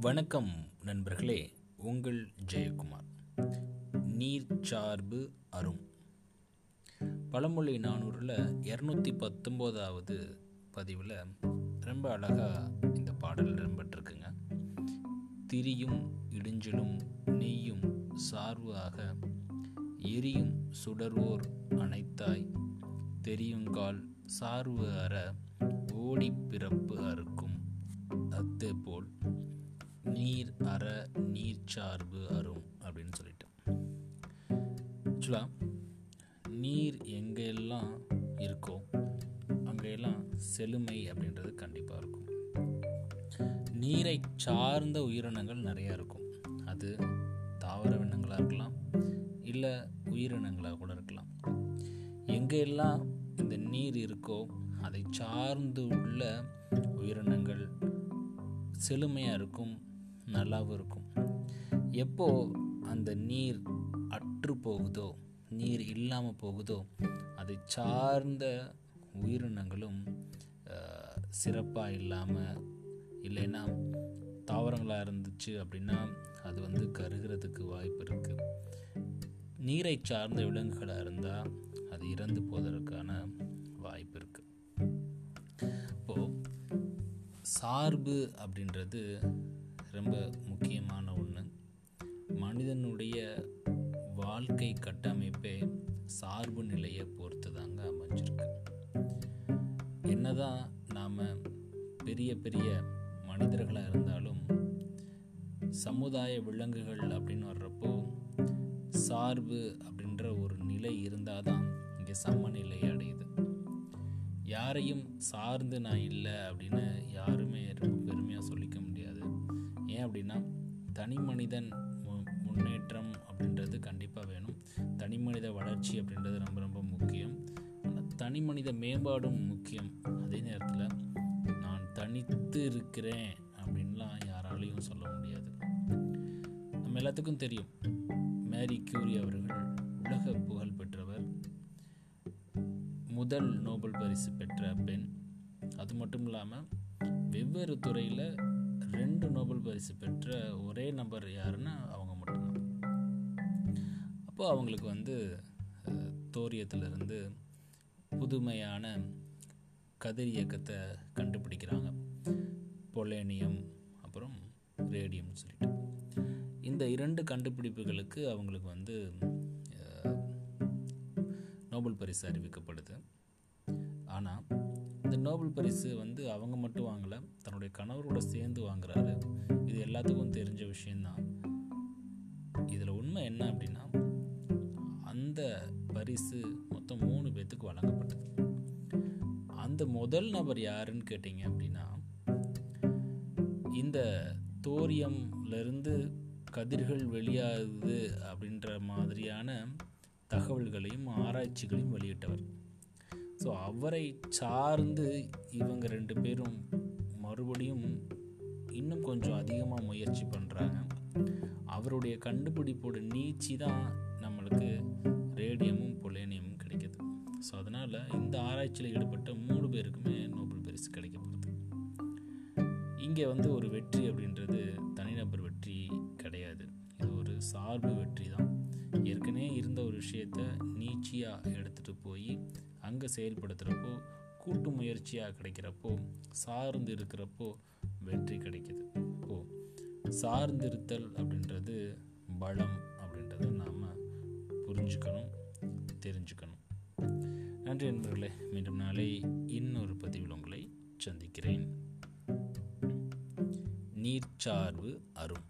வணக்கம் நண்பர்களே உங்கள் ஜெயக்குமார். நீர் சார்பு அரும் பழமொழி நானூறில் இரநூத்தி பத்தொம்போதாவது பதிவில் ரொம்ப அழகாக இந்த பாடல் இடம்பெற்றிருக்குங்க. திரியும் இடிஞ்சலும் நெய்யும் சார்வாக ஆக எரியும் சுடர்வோர் அனைத்தாய் தெரியுங்கால் சார்வு அற ஓடி பிறப்பு அற நீர் சார்பு அரும் அப்படின்னு சொல்லிட்டு. ஆக்சுவலாக நீர் எங்கெல்லாம் இருக்கோ அங்கெல்லாம் செழுமை அப்படின்றது கண்டிப்பாக இருக்கும். நீரை சார்ந்த உயிரினங்கள் நிறையா இருக்கும். அது தாவரவினங்களாக இருக்கலாம் இல்லை உயிரினங்களாக கூட இருக்கலாம். எங்கெல்லாம் இந்த நீர் இருக்கோ அதை சார்ந்து உள்ள உயிரினங்கள் செழுமையாக இருக்கும் நல்லாவும் இருக்கும். எப்போ அந்த நீர் அற்று போகுதோ நீர் இல்லாமல் போகுதோ அதை சார்ந்த உயிரினங்களும் சிறப்பாக இல்லாமல் இல்லைன்னா தாவரங்களாக இருந்துச்சு அப்படின்னா அது வந்து கருகிறதுக்கு வாய்ப்பு இருக்குது நீரை சார்ந்த விலங்குகளாக இருந்தால் அது இறந்து போவதற்கான வாய்ப்பு இருக்குது இப்போது சார்பு அப்படின்றது ரொம்ப முக்கியமான ஒன்று மனிதனுடைய வாழ்க்கை கட்டமைப்பே சார்பு நிலையை பொறுத்து தாங்க அமைஞ்சிருக்கு. என்னதான் நாம் பெரிய பெரிய மனிதர்களாக இருந்தாலும் சமுதாய விலங்குகள் அப்படின்னு வர்றப்போ சார்பு அப்படின்ற ஒரு நிலை இருந்தால் தான் இங்கே சமநிலை அடையுது. யாரையும் சார்ந்து நான் இல்லை அப்படின்னு யாருமே ரொம்ப பெருமையாக சொல்லிக்க முடியாது ஏன் அப்படின்னா தனி மனிதன் முன்னேற்றம் அப்படின்றது கண்டிப்பாக வேணும். தனி மனித வளர்ச்சி அப்படின்றது ரொம்ப ரொம்ப முக்கியம். ஆனால் தனி மனித மேம்பாடும் முக்கியம். அதே நேரத்தில் நான் தனித்து இருக்கிறேன் அப்படின்லாம் யாராலையும் சொல்ல முடியாது. நம்ம எல்லாத்துக்கும் தெரியும். மேரி கியூரி அவர்கள் உலக புகழ் பெற்றவர். முதல் நோபல் பரிசு பெற்ற பெண். அது மட்டும் இல்லாமல் வெவ்வேறு துறையில் ரெண்டு நோபல் பரிசு பெற்ற ஒரே நபர் யாருன்னா அவங்க மட்டும்தான். அப்போது அவங்களுக்கு வந்து தோரியத்திலிருந்து புதுமையான கதிர் இயக்கத்தை கண்டுபிடிக்கிறாங்க. பொலேனியம் அப்புறம் ரேடியம்னு சொல்லிட்டு. இந்த இரண்டு கண்டுபிடிப்புகளுக்கு அவங்களுக்கு வந்து நோபல் பரிசு அறிவிக்கப்படுது. ஆனால் இந்த நோபல் பரிசு வந்து அவங்க மட்டும் வாங்கலை தன்னுடைய கணவரோட சேர்ந்து வாங்குறாரு. இது எல்லாத்துக்கும் தெரிஞ்ச விஷயந்தான் இதில் உண்மை என்ன அப்படின்னா அந்த பரிசு மொத்தம் மூணு பேர்த்துக்கு வழங்கப்பட்டது. அந்த முதல் நபர் யாருன்னு கேட்டிங்க அப்படின்னா இந்த தோரியம்லேருந்து கதிர்கள் வெளியாகுது அப்படின்ற மாதிரியான தகவல்களையும் ஆராய்ச்சிகளையும் வெளியிட்டவர். ஸோ அவரை சார்ந்து இவங்க ரெண்டு பேரும் மறுபடியும் இன்னும் கொஞ்சம் அதிகமாக முயற்சி பண்ணுறாங்க அவருடைய கண்டுபிடிப்போட நீச்சி தான் நம்மளுக்கு ரேடியமும் பொலேனியமும் கிடைக்கிது. ஸோ அதனால் இந்த ஆராய்ச்சியில் ஈடுபட்ட மூணு பேருக்குமே நோபல் பரிசு கிடைக்கப்படுது இங்கே வந்து ஒரு வெற்றி அப்படின்றது தனிநபர் வெற்றி கிடையாது. இது ஒரு சார்பு வெற்றி தான். ஏற்கனவே இருந்த ஒரு விஷயத்த நீச்சியாக எடுத்துகிட்டு போய் அங்கே செயல்படுத்துகிறப்போ கூட்டு முயற்சியாக கிடைக்கிறப்போ சார்ந்து இருக்கிறப்போ வெற்றி கிடைக்கிது. ஓ சார்ந்திருத்தல் அப்படின்றது பலம் அப்படின்றத நாம் புரிஞ்சுக்கணும் தெரிஞ்சுக்கணும். நன்றி நண்பர்களே. மீண்டும் நாளை இன்னொரு பதிவில் உங்களை சந்திக்கிறேன். நீர்ச்சார்பு அரும்.